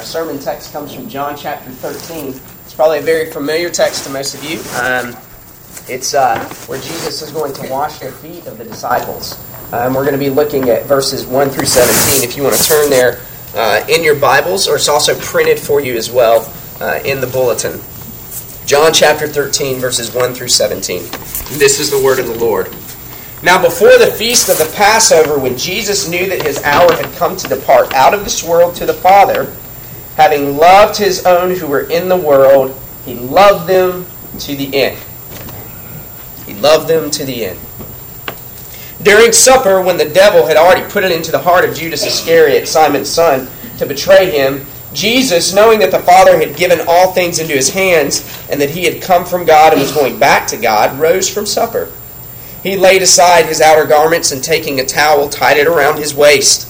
Our sermon text comes from John chapter 13. It's probably a very familiar text to most of you. Um, it's uh, where Jesus is going to wash their feet of the disciples. Um, we're going to be looking at verses 1 through 17. If you want to turn there uh, in your Bibles, or it's also printed for you as well uh, in the bulletin. John chapter 13, verses 1 through 17. This is the word of the Lord. Now, before the feast of the Passover, when Jesus knew that his hour had come to depart out of this world to the Father, having loved his own who were in the world, he loved them to the end. He loved them to the end. During supper, when the devil had already put it into the heart of Judas Iscariot, Simon's son, to betray him, Jesus, knowing that the Father had given all things into his hands, and that he had come from God and was going back to God, rose from supper. He laid aside his outer garments and taking a towel tied it around his waist.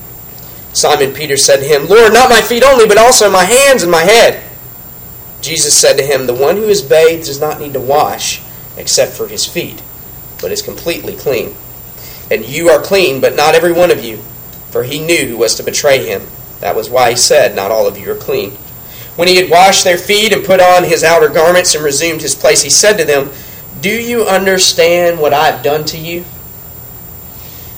Simon Peter said to him, Lord, not my feet only, but also my hands and my head. Jesus said to him, The one who is bathed does not need to wash, except for his feet, but is completely clean. And you are clean, but not every one of you. For he knew who was to betray him. That was why he said, Not all of you are clean. When he had washed their feet and put on his outer garments and resumed his place, he said to them, Do you understand what I have done to you?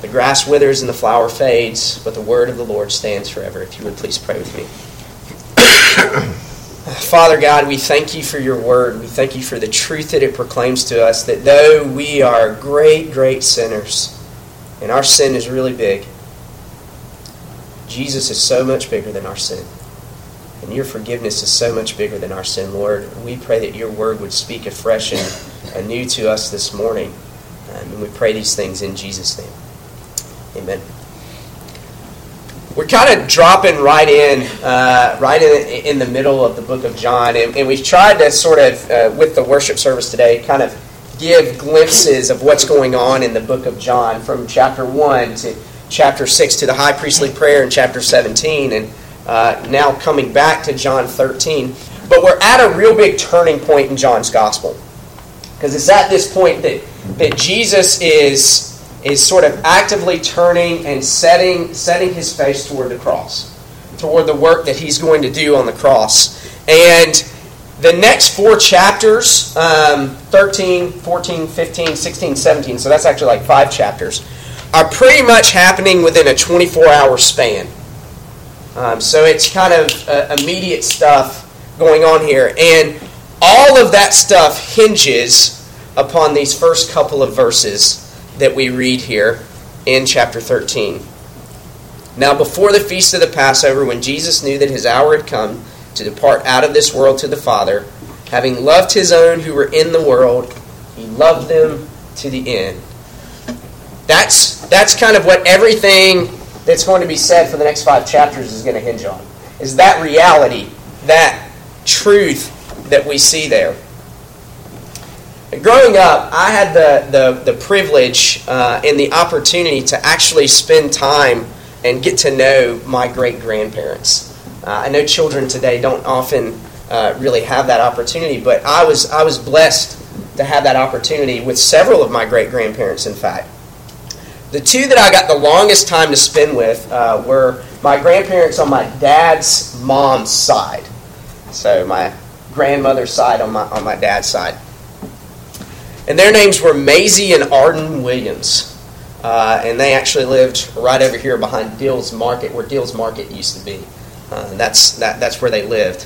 The grass withers and the flower fades, but the word of the Lord stands forever. If you would please pray with me. Father God, we thank you for your word. We thank you for the truth that it proclaims to us that though we are great, great sinners, and our sin is really big, Jesus is so much bigger than our sin. And your forgiveness is so much bigger than our sin, Lord. We pray that your word would speak afresh and anew to us this morning. Um, and we pray these things in Jesus' name. Amen. We're kind of dropping right in, uh, right in, in the middle of the book of John, and, and we've tried to sort of, uh, with the worship service today, kind of give glimpses of what's going on in the book of John from chapter 1 to chapter 6 to the high priestly prayer in chapter 17, and uh, now coming back to John 13. But we're at a real big turning point in John's gospel. Because it's at this point that, that Jesus is is sort of actively turning and setting, setting his face toward the cross, toward the work that he's going to do on the cross. And the next four chapters um, 13, 14, 15, 16, 17, so that's actually like five chapters are pretty much happening within a 24 hour span. Um, so it's kind of uh, immediate stuff going on here. And all of that stuff hinges upon these first couple of verses that we read here in chapter 13. Now, before the feast of the Passover, when Jesus knew that his hour had come to depart out of this world to the Father, having loved his own who were in the world, he loved them to the end. That's, that's kind of what everything that's going to be said for the next five chapters is going to hinge on. Is that reality, that truth that we see there. Growing up, I had the, the, the privilege uh, and the opportunity to actually spend time and get to know my great grandparents. Uh, I know children today don't often uh, really have that opportunity, but I was, I was blessed to have that opportunity with several of my great grandparents, in fact. The two that I got the longest time to spend with uh, were my grandparents on my dad's mom's side. So, my grandmother's side on my, on my dad's side. And their names were Maisie and Arden Williams. Uh, and they actually lived right over here behind Dill's Market, where Dill's Market used to be. Uh, and that's, that, that's where they lived.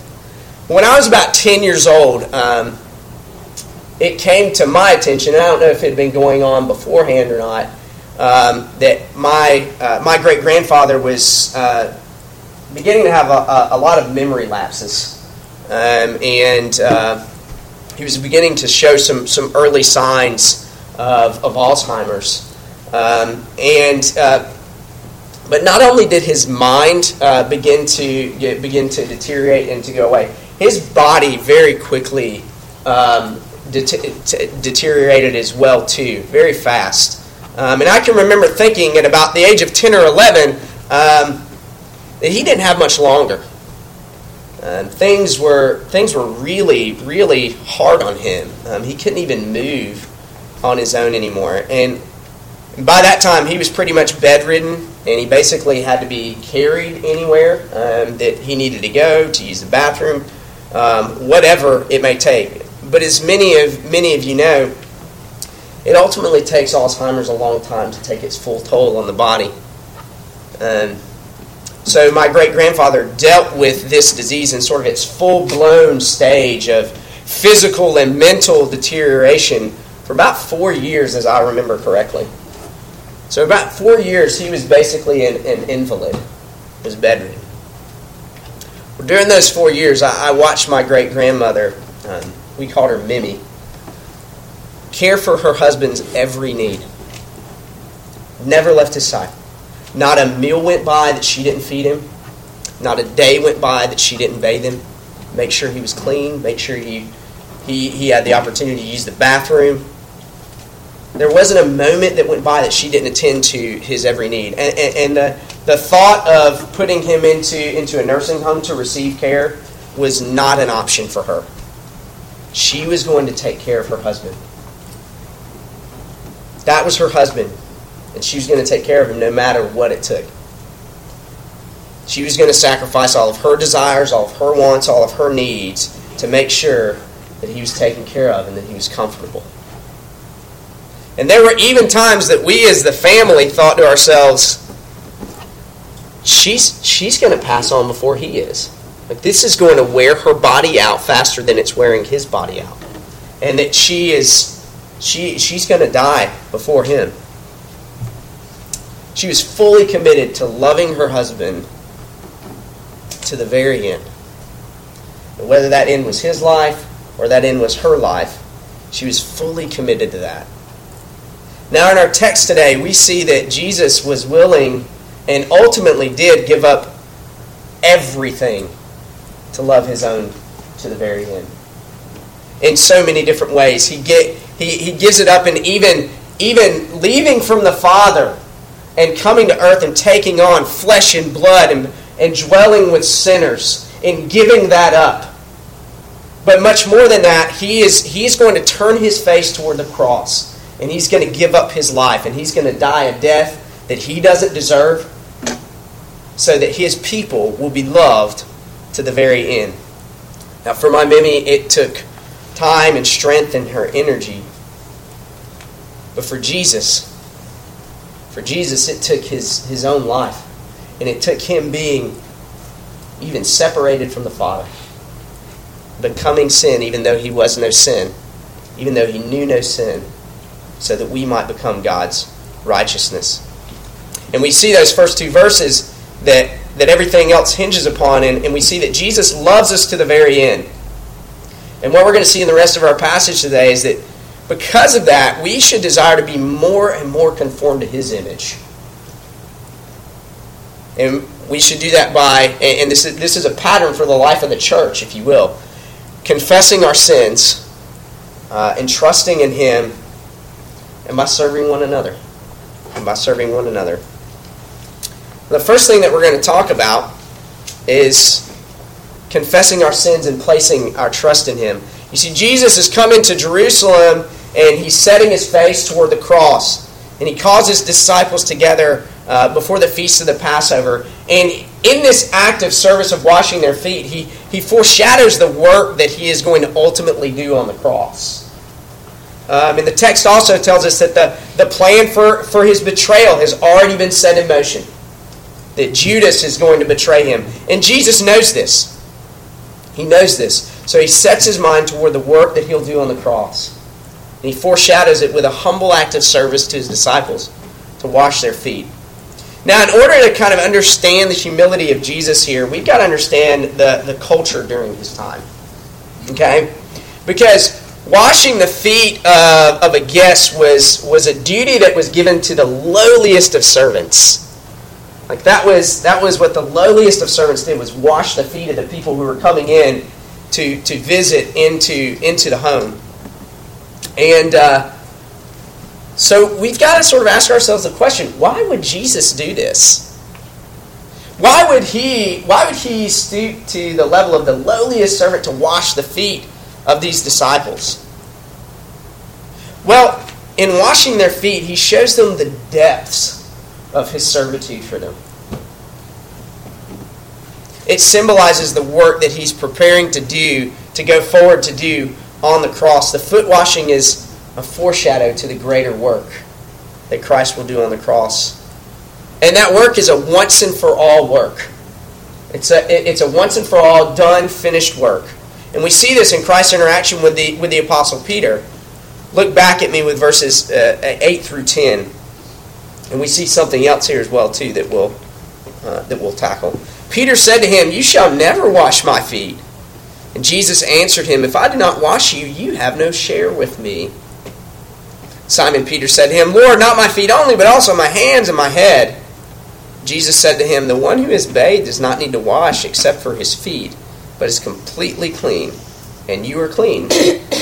When I was about 10 years old, um, it came to my attention, I don't know if it had been going on beforehand or not, um, that my, uh, my great grandfather was uh, beginning to have a, a, a, lot of memory lapses. Um, and uh, he was beginning to show some, some early signs of, of Alzheimer's. Um, and uh, but not only did his mind uh, begin to get, begin to deteriorate and to go away, his body very quickly um, deteriorated as well too, very fast. Um, and I can remember thinking at about the age of ten or eleven um, that he didn't have much longer. Um, things were things were really really hard on him. Um, he couldn't even move on his own anymore, and by that time he was pretty much bedridden, and he basically had to be carried anywhere um, that he needed to go to use the bathroom, um, whatever it may take. But as many of many of you know, it ultimately takes Alzheimer's a long time to take its full toll on the body. Um, so my great grandfather dealt with this disease in sort of its full blown stage of physical and mental deterioration for about four years, as I remember correctly. So about four years, he was basically an, an invalid, was bedridden. Well, during those four years, I, I watched my great grandmother. Um, we called her Mimi care for her husband's every need. Never left his side. Not a meal went by that she didn't feed him. Not a day went by that she didn't bathe him. Make sure he was clean. Make sure he, he, he had the opportunity to use the bathroom. There wasn't a moment that went by that she didn't attend to his every need. And, and, and the, the thought of putting him into, into a nursing home to receive care was not an option for her. She was going to take care of her husband. That was her husband, and she was going to take care of him no matter what it took. She was going to sacrifice all of her desires, all of her wants, all of her needs to make sure that he was taken care of and that he was comfortable. And there were even times that we as the family thought to ourselves, she's, she's going to pass on before he is. Like this is going to wear her body out faster than it's wearing his body out. And that she is she, she's going to die before him. She was fully committed to loving her husband to the very end. And whether that end was his life or that end was her life, she was fully committed to that. Now, in our text today, we see that Jesus was willing and ultimately did give up everything to love his own to the very end. In so many different ways. He, get, he, he gives it up and even, even leaving from the Father and coming to earth and taking on flesh and blood and, and dwelling with sinners and giving that up. But much more than that, he is he's going to turn his face toward the cross and he's going to give up his life and he's going to die a death that he doesn't deserve so that his people will be loved to the very end. Now, for my Mimi, it took time and strength and her energy but for Jesus, for Jesus, it took his, his own life. And it took him being even separated from the Father, becoming sin, even though he was no sin, even though he knew no sin, so that we might become God's righteousness. And we see those first two verses that, that everything else hinges upon, and, and we see that Jesus loves us to the very end. And what we're going to see in the rest of our passage today is that because of that, we should desire to be more and more conformed to His image. And we should do that by, and this is, this is a pattern for the life of the church, if you will, confessing our sins uh, and trusting in Him, and by serving one another. And by serving one another. The first thing that we're going to talk about is confessing our sins and placing our trust in Him. You see, Jesus is coming to Jerusalem and he's setting his face toward the cross. And he calls his disciples together uh, before the feast of the Passover. And in this act of service of washing their feet, he, he foreshadows the work that he is going to ultimately do on the cross. Um, and the text also tells us that the, the plan for, for his betrayal has already been set in motion. That Judas is going to betray him. And Jesus knows this. He knows this. So he sets his mind toward the work that he'll do on the cross. And he foreshadows it with a humble act of service to his disciples to wash their feet. Now, in order to kind of understand the humility of Jesus here, we've got to understand the, the culture during his time. Okay? Because washing the feet uh, of a guest was, was a duty that was given to the lowliest of servants. Like that was that was what the lowliest of servants did was wash the feet of the people who were coming in to, to visit into, into the home. And uh, so we've got to sort of ask ourselves the question why would Jesus do this? Why would he why would he stoop to the level of the lowliest servant to wash the feet of these disciples? Well, in washing their feet, he shows them the depths of his servitude for them. It symbolizes the work that he's preparing to do, to go forward to do on the cross. The foot washing is a foreshadow to the greater work that Christ will do on the cross. And that work is a once and for all work. It's a, it's a once and for all done, finished work. And we see this in Christ's interaction with the, with the Apostle Peter. Look back at me with verses uh, 8 through 10. And we see something else here as well, too, that we'll, uh, that we'll tackle. Peter said to him, You shall never wash my feet. And Jesus answered him, If I do not wash you, you have no share with me. Simon Peter said to him, Lord, not my feet only, but also my hands and my head. Jesus said to him, The one who is bathed does not need to wash except for his feet, but is completely clean. And you are clean,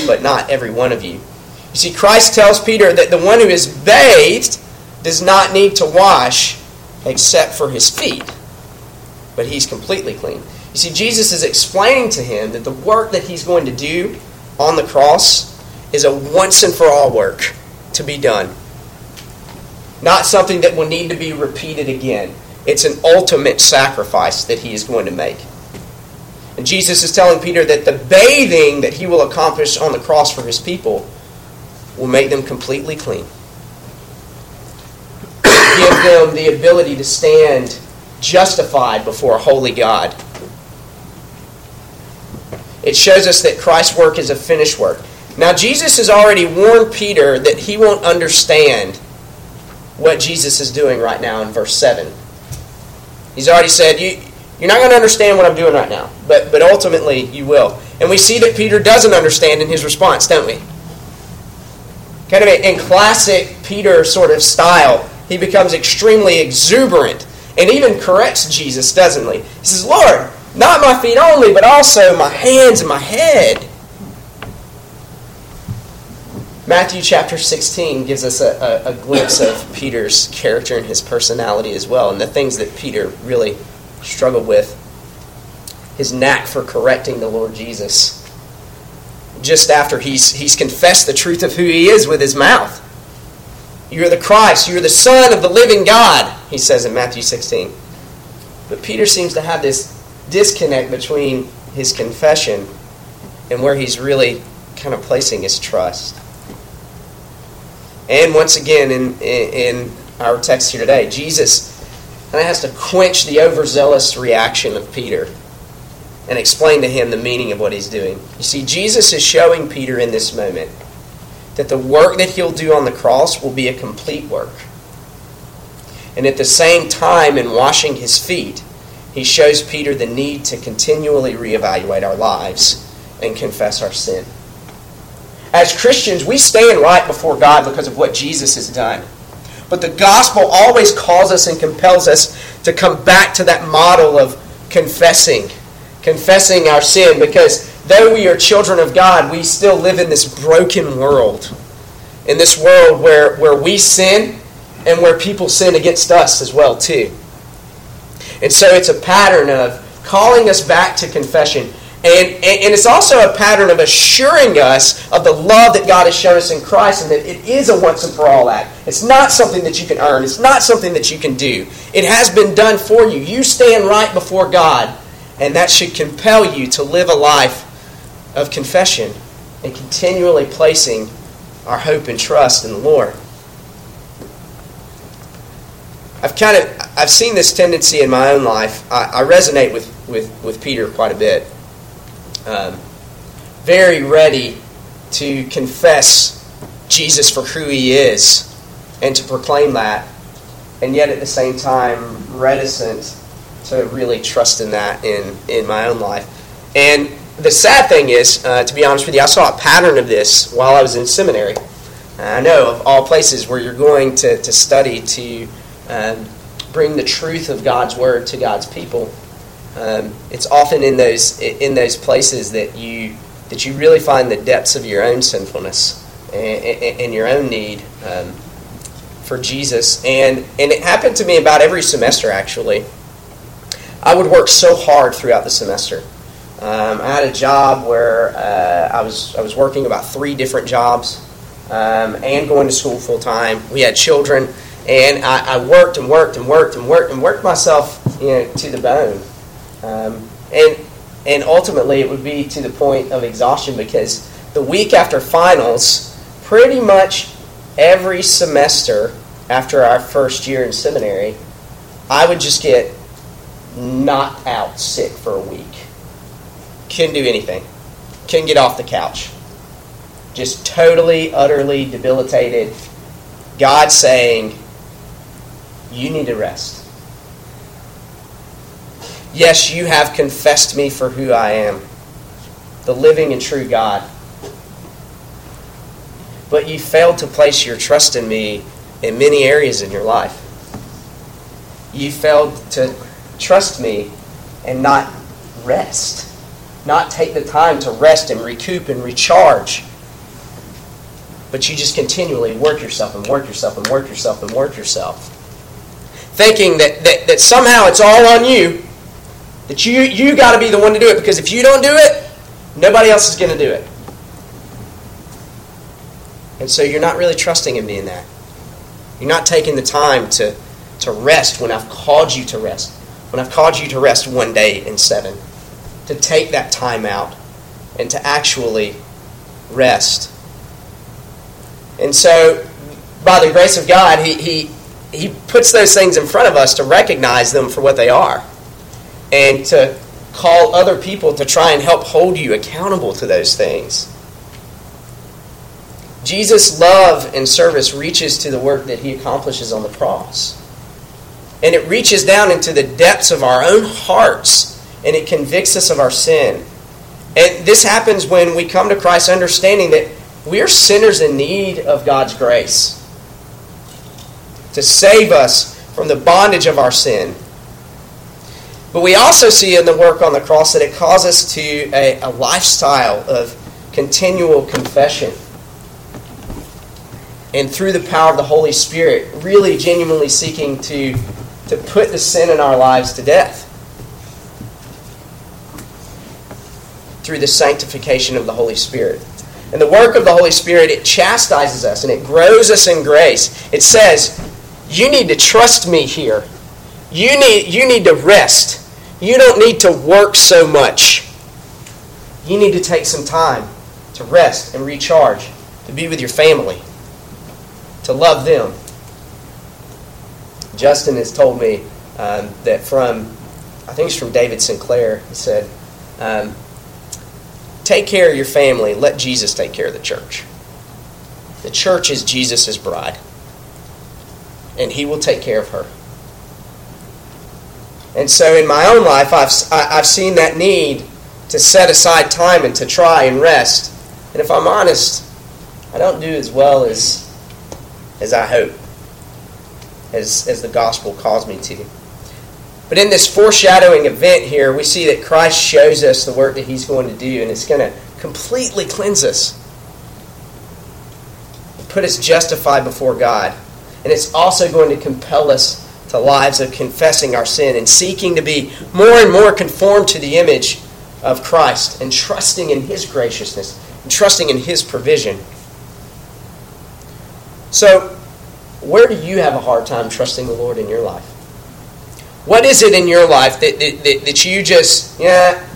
but not every one of you. You see, Christ tells Peter that the one who is bathed does not need to wash except for his feet, but he's completely clean. You see, Jesus is explaining to him that the work that he's going to do on the cross is a once and for all work to be done. Not something that will need to be repeated again. It's an ultimate sacrifice that he is going to make. And Jesus is telling Peter that the bathing that he will accomplish on the cross for his people will make them completely clean. Give them the ability to stand justified before a holy God. It shows us that Christ's work is a finished work. Now, Jesus has already warned Peter that he won't understand what Jesus is doing right now in verse 7. He's already said, you, You're not going to understand what I'm doing right now, but, but ultimately you will. And we see that Peter doesn't understand in his response, don't we? Kind of in classic Peter sort of style, he becomes extremely exuberant and even corrects Jesus, doesn't he? He says, Lord, not my feet only, but also my hands and my head. Matthew chapter 16 gives us a, a, a, glimpse of Peter's character and his personality as well, and the things that Peter really struggled with. His knack for correcting the Lord Jesus. Just after he's, he's confessed the truth of who he is with his mouth. You're the Christ, you're the Son of the living God, he says in Matthew 16. But Peter seems to have this disconnect between his confession and where he's really kind of placing his trust. And once again, in, in our text here today, Jesus kind of has to quench the overzealous reaction of Peter and explain to him the meaning of what he's doing. You see, Jesus is showing Peter in this moment that the work that he'll do on the cross will be a complete work. And at the same time, in washing his feet, he shows Peter the need to continually reevaluate our lives and confess our sin. As Christians, we stand right before God because of what Jesus has done. But the gospel always calls us and compels us to come back to that model of confessing, confessing our sin, because though we are children of God, we still live in this broken world. In this world where, where we sin and where people sin against us as well, too. And so it's a pattern of calling us back to confession and, and, it's also a pattern of assuring us of the love that God has shown us in Christ and that it is a once and for all act. It's not something that you can earn, it's not something that you can do. It has been done for you. You stand right before God, and that should compel you to live a life of confession and continually placing our hope and trust in the Lord. I've kind of I've seen this tendency in my own life. I, I resonate with, with, with Peter quite a bit um, very ready to confess Jesus for who he is and to proclaim that, and yet at the same time reticent to really trust in that in, in my own life. And the sad thing is, uh, to be honest with you, I saw a pattern of this while I was in seminary. I know of all places where you're going to, to study to um, bring the truth of God's word to God's people. Um, it's often in those in those places that you that you really find the depths of your own sinfulness and, and, and your own need um, for Jesus. And and it happened to me about every semester actually. I would work so hard throughout the semester. Um, I had a job where uh, I was I was working about three different jobs um, and going to school full time. We had children, and I, I, worked and worked and worked and worked and worked myself you know, to the bone. Um, and and ultimately, it would be to the point of exhaustion because the week after finals, pretty much every semester after our first year in seminary, I would just get knocked out sick for a week couldn't do anything. Couldn't get off the couch. Just totally, utterly debilitated. God saying, You need to rest. Yes, you have confessed me for who I am, the living and true God. But you failed to place your trust in me in many areas in your life. You failed to trust me and not rest not take the time to rest and recoup and recharge. But you just continually work yourself and work yourself and work yourself and work yourself. Thinking that, that, that somehow it's all on you, that you, you got to be the one to do it, because if you don't do it, nobody else is going to do it. And so you're not really trusting in me in that. You're not taking the time to, to rest when I've called you to rest. When I've called you to rest one day in seven to take that time out and to actually rest. And so, by the grace of God, He, he, he puts those things in front of us to recognize them for what they are and to call other people to try and help hold you accountable to those things. Jesus' love and service reaches to the work that he accomplishes on the cross. And it reaches down into the depths of our own hearts and it convicts us of our sin. And this happens when we come to Christ understanding that we are sinners in need of God's grace to save us from the bondage of our sin. But we also see in the work on the cross that it calls us to a, a lifestyle of continual confession. And through the power of the Holy Spirit, really genuinely seeking to, to put the sin in our lives to death. through the sanctification of the Holy Spirit. And the work of the Holy Spirit, it chastises us and it grows us in grace. It says, You need to trust me here. You need, you need to rest. You don't need to work so much. You need to take some time to rest and recharge, to be with your family, to love them. Justin has told me um, that from, I think it's from David Sinclair, he said, um, Take care of your family. Let Jesus take care of the church. The church is Jesus' bride, and He will take care of her. And so in my own life, I've, I've seen that need to set aside time and to try and rest. And if I'm honest, I don't do as well as, as I hope, as, as the gospel calls me to. But in this foreshadowing event here, we see that Christ shows us the work that he's going to do, and it's going to completely cleanse us, put us justified before God. And it's also going to compel us to lives of confessing our sin and seeking to be more and more conformed to the image of Christ and trusting in his graciousness and trusting in his provision. So, where do you have a hard time trusting the Lord in your life? What is it in your life that, that, that, you just, yeah,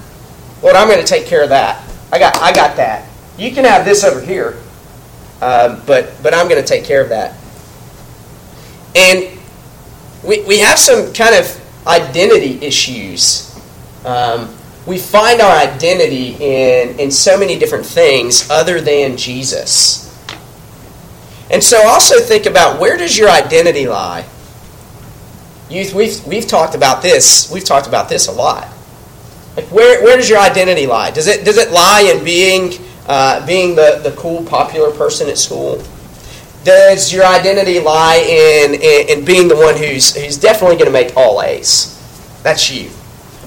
Lord, I'm going to take care of that. I got, I got that. You can have this over here, um, but, but I'm going to take care of that. And we, we have some kind of identity issues. Um, we find our identity in, in so many different things other than Jesus. And so also think about where does your identity lie? Youth, we've, we've talked about this. We've talked about this a lot. Like where, where does your identity lie? Does it, does it lie in being, uh, being the, the cool, popular person at school? Does your identity lie in, in, in being the one who's, who's definitely going to make all A's? That's you.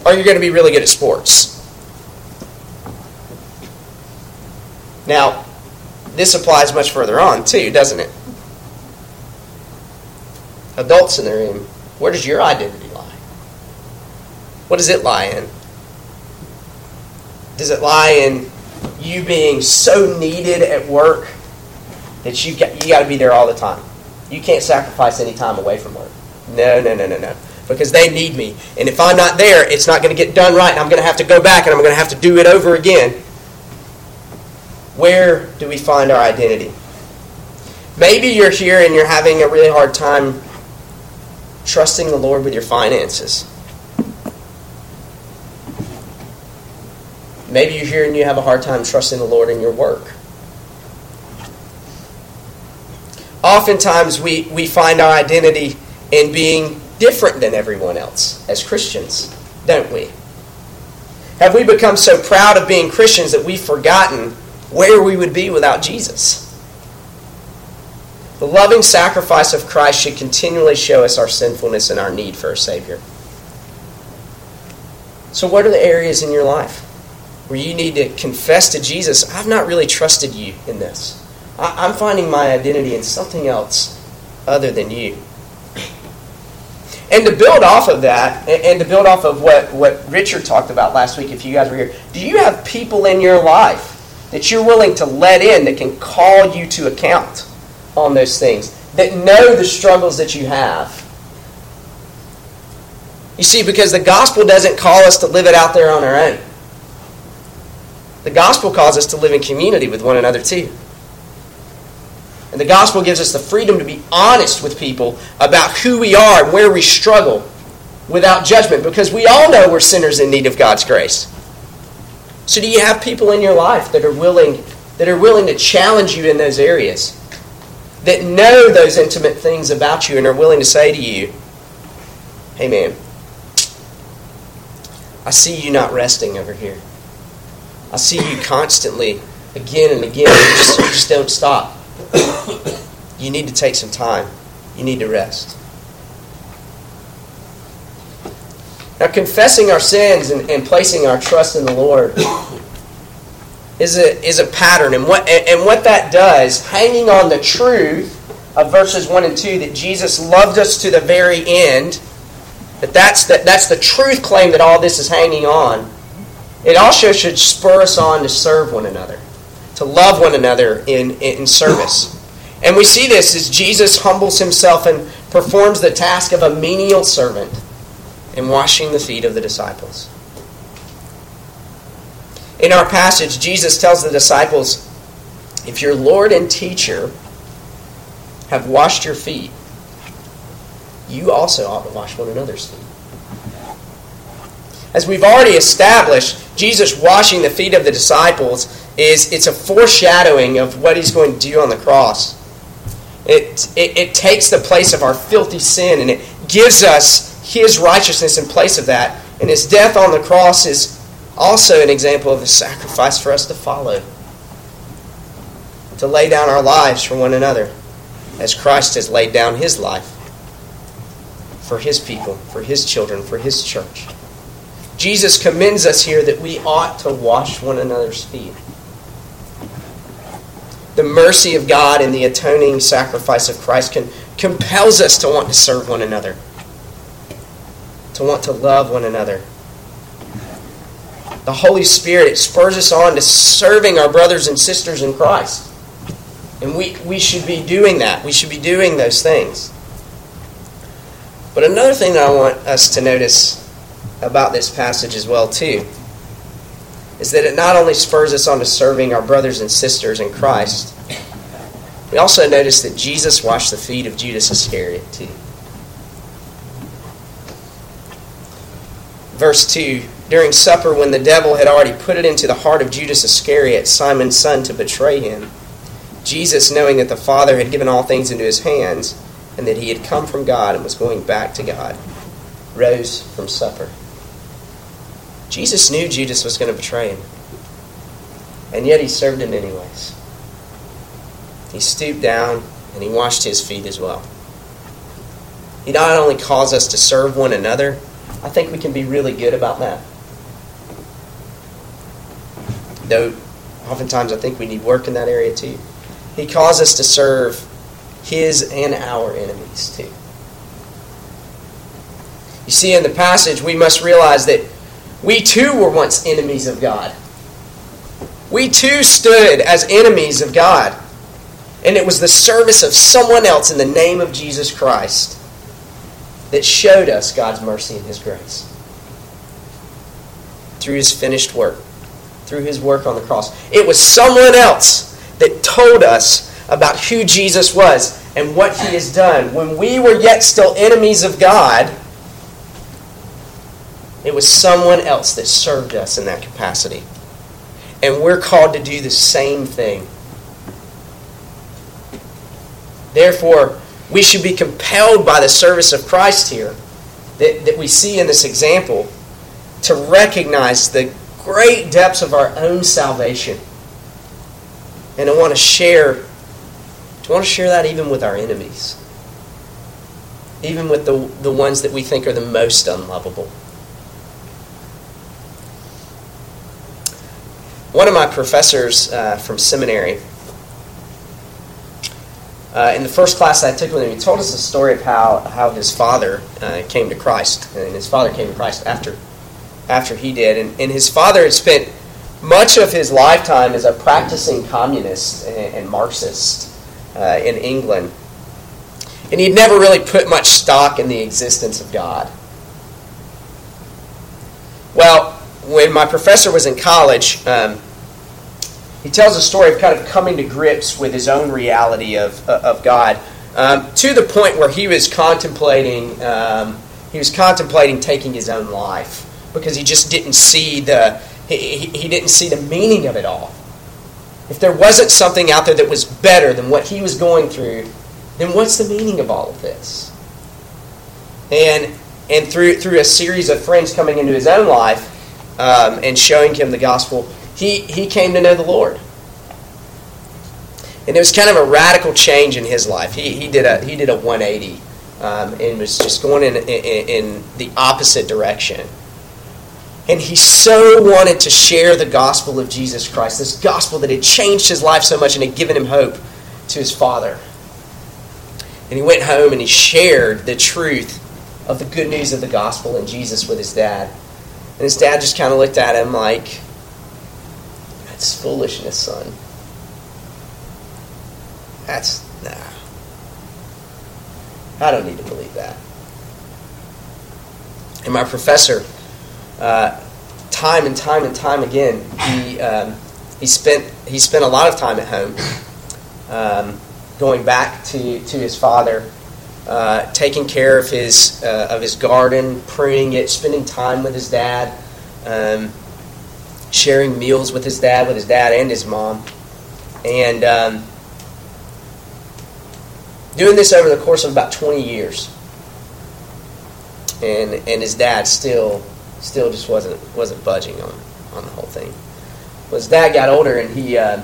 Or you're going to be really good at sports. Now, this applies much further on, too, doesn't it? Adults in the room, where does your identity lie? What does it lie in? Does it lie in you being so needed at work that you got, you got to be there all the time? You can't sacrifice any time away from work. No, no, no, no, no. Because they need me. And if I'm not there, it's not going to get done right, and I'm going to have to go back and I'm going to have to do it over again. Where do we find our identity? Maybe you're here and you're having a really hard time trusting the Lord with your finances. Maybe you're here and you have a hard time trusting the Lord in your work. Oftentimes, we, we find our identity in being different than everyone else as Christians, don't we? Have we become so proud of being Christians that we've forgotten where we would be without Jesus? The loving sacrifice of Christ should continually show us our sinfulness and our need for a Savior. So, what are the areas in your life where you need to confess to Jesus, I've not really trusted you in this? I'm finding my identity in something else other than you. And to build off of that, and to build off of what, what Richard talked about last week, if you guys were here, do you have people in your life that you're willing to let in that can call you to account on those things, that know the struggles that you have? You see, because the gospel doesn't call us to live it out there on our own. The gospel calls us to live in community with one another too. And the gospel gives us the freedom to be honest with people about who we are and where we struggle without judgment because we all know we're sinners in need of God's grace. So do you have people in your life that are willing that are willing to challenge you in those areas? That know those intimate things about you and are willing to say to you, "Hey man, I see you not resting over here. I see you constantly again and again. You just, you just don't stop you need to take some time. You need to rest. Now, confessing our sins and, and placing our trust in the Lord is a, is a pattern. And what, and what that does, hanging on the truth of verses 1 and 2 that Jesus loved us to the very end, that that's the, that's the truth claim that all this is hanging on, it also should spur us on to serve one another to love one another in, in service. And we see this as Jesus humbles himself and performs the task of a menial servant in washing the feet of the disciples. In our passage, Jesus tells the disciples, If your Lord and teacher have washed your feet, you also ought to wash one another's feet. As we've already established, Jesus washing the feet of the disciples is it's a foreshadowing of what he's going to do on the cross. It, it, it takes the place of our filthy sin and it gives us his righteousness in place of that. And his death on the cross is also an example of a sacrifice for us to follow. To lay down our lives for one another as Christ has laid down his life for his people, for his children, for his church. Jesus commends us here that we ought to wash one another's feet. The mercy of God and the atoning sacrifice of Christ can, compels us to want to serve one another, to want to love one another. The Holy Spirit it spurs us on to serving our brothers and sisters in Christ. And we, we should be doing that. We should be doing those things. But another thing that I want us to notice about this passage as well too is that it not only spurs us on to serving our brothers and sisters in Christ, we also notice that Jesus washed the feet of Judas Iscariot too. Verse 2 During supper, when the devil had already put it into the heart of Judas Iscariot, Simon's son, to betray him, Jesus, knowing that the Father had given all things into his hands, and that he had come from God and was going back to God, rose from supper. Jesus knew Judas was going to betray him, and yet he served him anyways. He stooped down and he washed his feet as well. He not only calls us to serve one another, I think we can be really good about that. Though oftentimes I think we need work in that area too. He calls us to serve his and our enemies too. You see, in the passage, we must realize that we too were once enemies of God. We too stood as enemies of God. And it was the service of someone else in the name of Jesus Christ that showed us God's mercy and His grace. Through His finished work, through His work on the cross. It was someone else that told us about who Jesus was and what He has done. When we were yet still enemies of God, it was someone else that served us in that capacity. And we're called to do the same thing. Therefore, we should be compelled by the service of Christ here that, that we see in this example to recognize the great depths of our own salvation. And I want to share I want to share that even with our enemies. Even with the, the ones that we think are the most unlovable. One of my professors uh, from seminary uh, in the first class I took with him, he told us a story of how, how his father uh, came to Christ. And his father came to Christ after, after he did. And, and his father had spent much of his lifetime as a practicing communist and, and Marxist uh, in England. And he'd never really put much stock in the existence of God. Well, when my professor was in college, um, he tells a story of kind of coming to grips with his own reality of, uh, of God um, to the point where he was contemplating um, he was contemplating taking his own life because he just didn't see the he, he didn't see the meaning of it all. If there wasn't something out there that was better than what he was going through, then what's the meaning of all of this? And and through through a series of friends coming into his own life um, and showing him the gospel, he, he came to know the Lord. And it was kind of a radical change in his life. He, he, did, a, he did a 180 um, and was just going in, in, in the opposite direction. And he so wanted to share the gospel of Jesus Christ, this gospel that had changed his life so much and had given him hope to his father. And he went home and he shared the truth of the good news of the gospel and Jesus with his dad. And his dad just kind of looked at him like, that's foolishness, son. That's, nah. I don't need to believe that. And my professor, uh, time and time and time again, he, um, he, spent, he spent a lot of time at home, um, going back to, to his father, uh, taking care of his, uh, of his garden, pruning it, spending time with his dad. Um, sharing meals with his dad, with his dad and his mom, and um, doing this over the course of about 20 years. And and his dad still still just wasn't wasn't budging on on the whole thing. Well, his dad got older and he uh,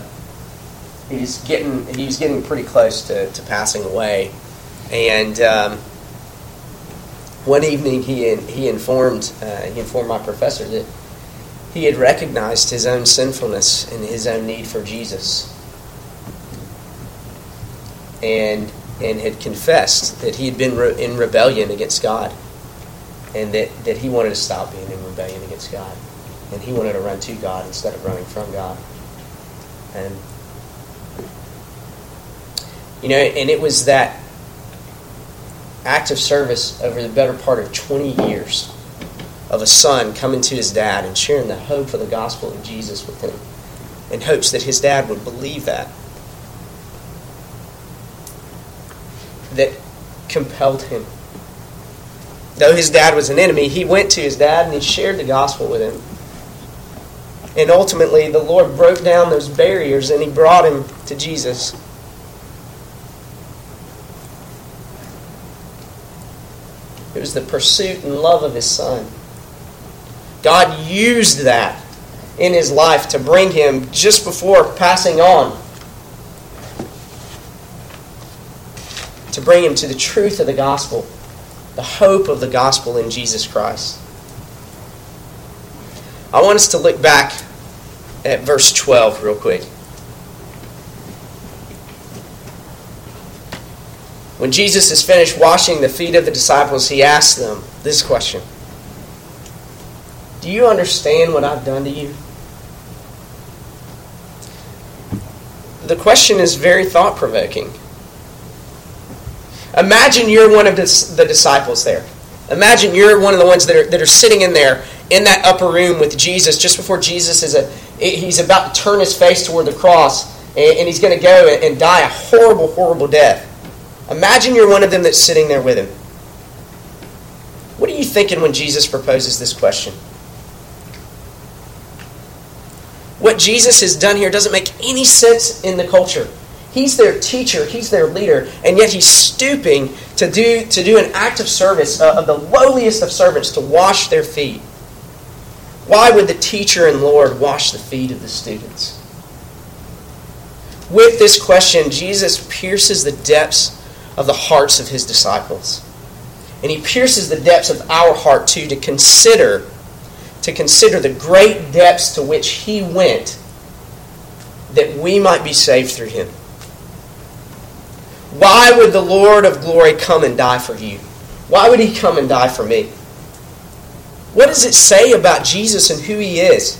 he's getting he was getting pretty close to, to passing away, and. Um, one evening, he he informed uh, he informed my professor that he had recognized his own sinfulness and his own need for Jesus. And, and had confessed that he had been re- in rebellion against God and that, that he wanted to stop being in rebellion against God. And he wanted to run to God instead of running from God. And, you know, and it was that act of service over the better part of 20 years of a son coming to his dad and sharing the hope of the gospel of Jesus with him in hopes that his dad would believe that. That compelled him. Though his dad was an enemy, he went to his dad and he shared the gospel with him. And ultimately, the Lord broke down those barriers and he brought him to Jesus. It was the pursuit and love of his son. God used that in his life to bring him just before passing on. To bring him to the truth of the gospel, the hope of the gospel in Jesus Christ. I want us to look back at verse 12 real quick. When Jesus is finished washing the feet of the disciples, he asks them this question Do you understand what I've done to you? The question is very thought provoking. Imagine you're one of the disciples there. Imagine you're one of the ones that are, that are sitting in there in that upper room with Jesus just before Jesus is a he's about to turn his face toward the cross and, he's going to go and die a horrible, horrible death. Imagine you're one of them that's sitting there with him. What are you thinking when Jesus proposes this question? What Jesus has done here doesn't make any sense in the culture. He's their teacher, he's their leader, and yet he's stooping to do, to do an act of service uh, of the lowliest of servants to wash their feet. Why would the teacher and Lord wash the feet of the students? With this question, Jesus pierces the depths of the hearts of his disciples. And he pierces the depths of our heart too to consider to consider the great depths to which he went that we might be saved through him. Why would the Lord of glory come and die for you? Why would he come and die for me? What does it say about Jesus and who he is?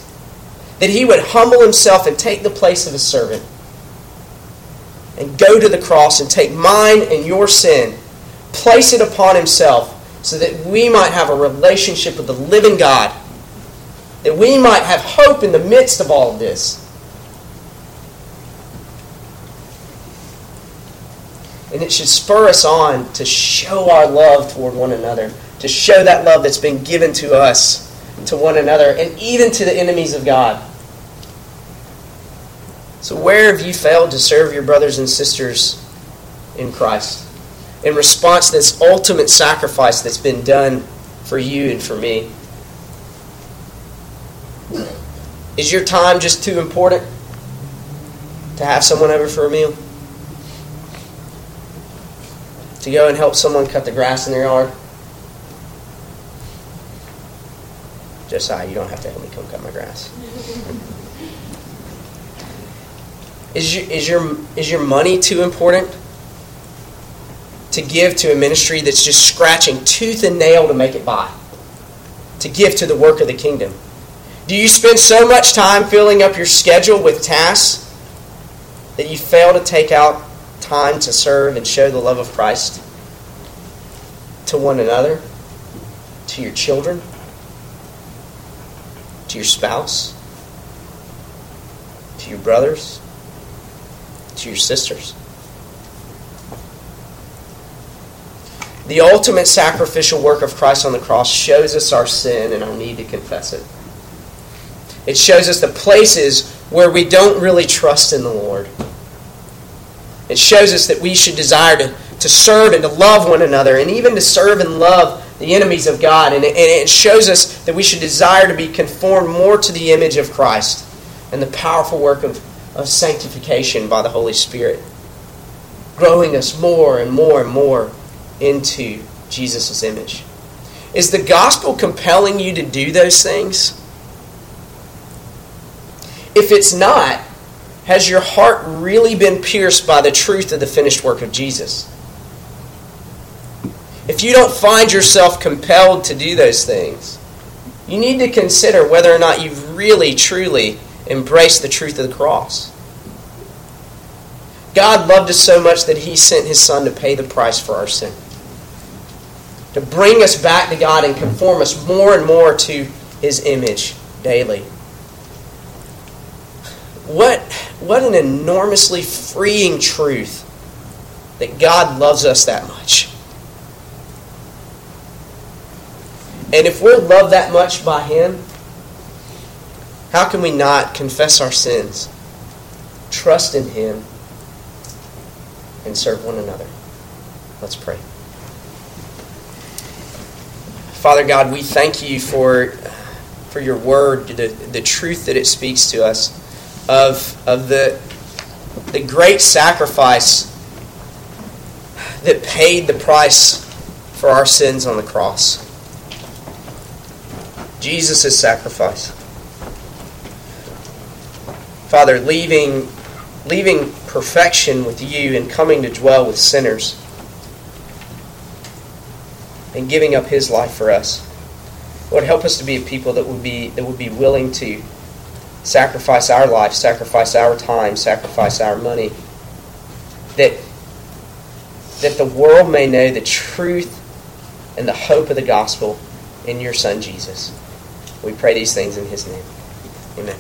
That he would humble himself and take the place of a servant and go to the cross and take mine and your sin, place it upon himself so that we might have a relationship with the living God, that we might have hope in the midst of all of this. And it should spur us on to show our love toward one another, to show that love that's been given to us to one another, and even to the enemies of God. So, where have you failed to serve your brothers and sisters in Christ? In response to this ultimate sacrifice that's been done for you and for me? Is your time just too important to have someone over for a meal? To go and help someone cut the grass in their yard? Josiah, you don't have to help me come cut my grass. Is your, is your, is your money too important to give to a ministry that's just scratching tooth and nail to make it by? To give to the work of the kingdom? Do you spend so much time filling up your schedule with tasks that you fail to take out time to serve and show the love of Christ to one another, to your children, to your spouse, to your brothers? To your sisters. The ultimate sacrificial work of Christ on the cross shows us our sin and our need to confess it. It shows us the places where we don't really trust in the Lord. It shows us that we should desire to, to serve and to love one another and even to serve and love the enemies of God. And it, and it shows us that we should desire to be conformed more to the image of Christ and the powerful work of of sanctification by the Holy Spirit, growing us more and more and more into Jesus' image. Is the gospel compelling you to do those things? If it's not, has your heart really been pierced by the truth of the finished work of Jesus? If you don't find yourself compelled to do those things, you need to consider whether or not you've really, truly embrace the truth of the cross. God loved us so much that He sent His Son to pay the price for our sin. To bring us back to God and conform us more and more to His image daily. What, what an enormously freeing truth that God loves us that much. And if we're loved that much by Him, how can we not confess our sins, trust in Him, and serve one another? Let's pray. Father God, we thank you for, for your word, the, the truth that it speaks to us of, of the, the great sacrifice that paid the price for our sins on the cross. Jesus' sacrifice. Father, leaving, leaving perfection with you and coming to dwell with sinners and giving up his life for us. Lord, help us to be a people that would be that would be willing to sacrifice our life, sacrifice our time, sacrifice our money. That that the world may know the truth and the hope of the gospel in your son Jesus. We pray these things in his name. Amen.